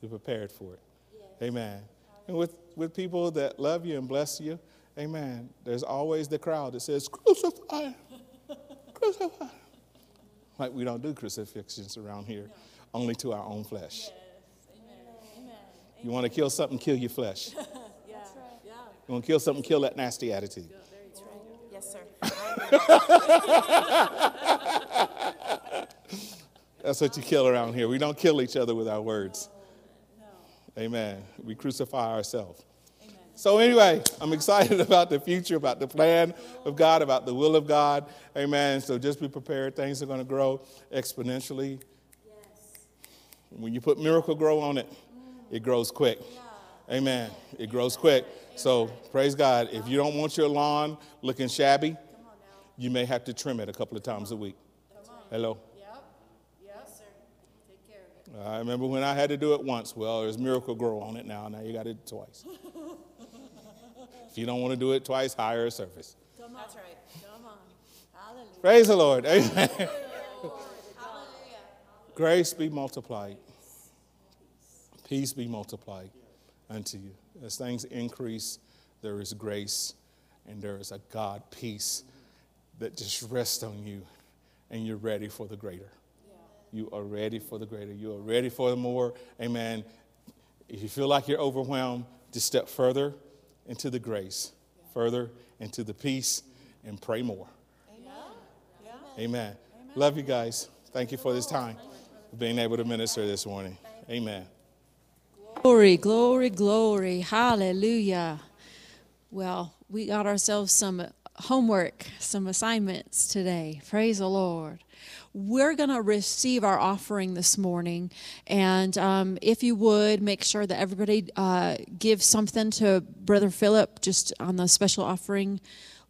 You're prepared for it. Yes. Amen. And with, with people that love you and bless you, amen, there's always the crowd that says, Crucify him. Crucify him. Like we don't do crucifixions around here, only to our own flesh. Amen. Amen. You want to kill something, kill your flesh. Yeah. Yeah. You want to kill something, kill that nasty attitude. That's right. Yes, sir. That's what you kill around here. We don't kill each other with our words. Amen. We crucify ourselves. So, anyway, I'm excited about the future, about the plan of God, about the will of God. Amen. So, just be prepared. Things are going to grow exponentially. Yes. When you put Miracle-Gro on it, it grows quick. Amen. It grows quick. So, praise God. If you don't want your lawn looking shabby, Come on now. you may have to trim it a couple of times a week. Hello. Yep. Yes, sir. Take care of it. I remember when I had to do it once. Well, there's Miracle-Gro on it now. Now you got it twice. if you don't want to do it twice, hire a service. Come on. That's right. Come on. Hallelujah. Praise the Lord. Amen. Hallelujah. Grace be multiplied. Peace be multiplied unto you. As things increase, there is grace and there is a God peace that just rests on you and you're ready for the greater. You are ready for the greater. You are ready for the more. Amen. If you feel like you're overwhelmed, just step further into the grace, further into the peace, and pray more. Amen. Yeah. Amen. Love you guys. Thank you for this time, for being able to minister this morning. Amen. Glory, glory, glory. Hallelujah. Well, we got ourselves some homework, some assignments today. Praise the Lord. We're going to receive our offering this morning. And um, if you would, make sure that everybody uh, gives something to Brother Philip just on the special offering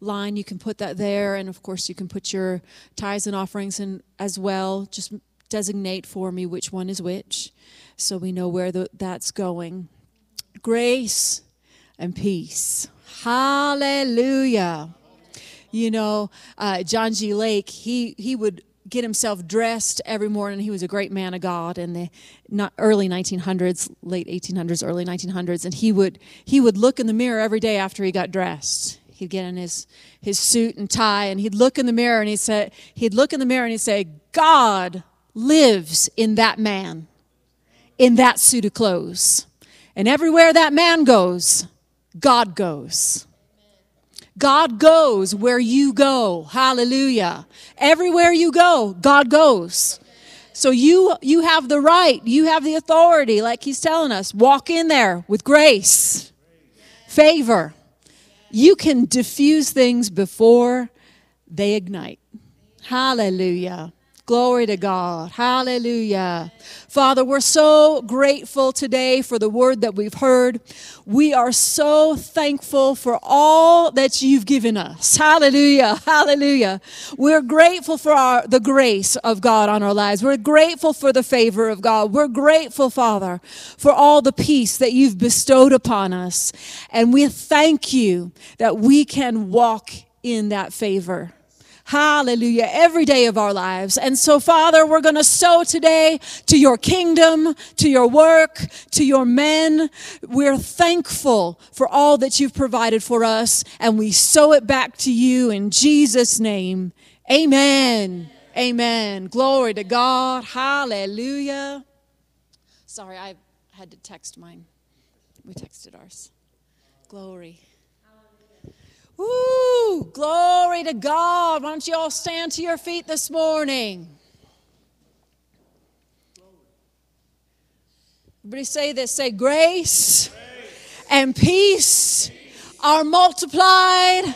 line. You can put that there. And of course, you can put your tithes and offerings in as well. Just designate for me which one is which so we know where the, that's going. Grace and peace. Hallelujah. You know, uh, John G. Lake, he, he would get himself dressed every morning. He was a great man of God in the early 1900s, late 1800s, early 1900s, and he would he would look in the mirror every day after he got dressed. He'd get in his his suit and tie, and he'd look in the mirror and he said he'd look in the mirror and he'd say, "God lives in that man, in that suit of clothes, and everywhere that man goes, God goes." God goes where you go. Hallelujah. Everywhere you go, God goes. So you you have the right, you have the authority like he's telling us. Walk in there with grace. Favor. You can diffuse things before they ignite. Hallelujah. Glory to God. Hallelujah. Father, we're so grateful today for the word that we've heard. We are so thankful for all that you've given us. Hallelujah. Hallelujah. We're grateful for our, the grace of God on our lives. We're grateful for the favor of God. We're grateful, Father, for all the peace that you've bestowed upon us. And we thank you that we can walk in that favor. Hallelujah. Every day of our lives. And so, Father, we're going to sow today to your kingdom, to your work, to your men. We're thankful for all that you've provided for us, and we sow it back to you in Jesus' name. Amen. Amen. Glory to God. Hallelujah. Sorry, I had to text mine. We texted ours. Glory. Woo! Glory to God. Why don't you all stand to your feet this morning? Everybody say this. Say grace, and peace, are multiplied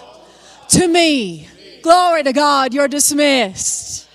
to me. Glory to God. You're dismissed.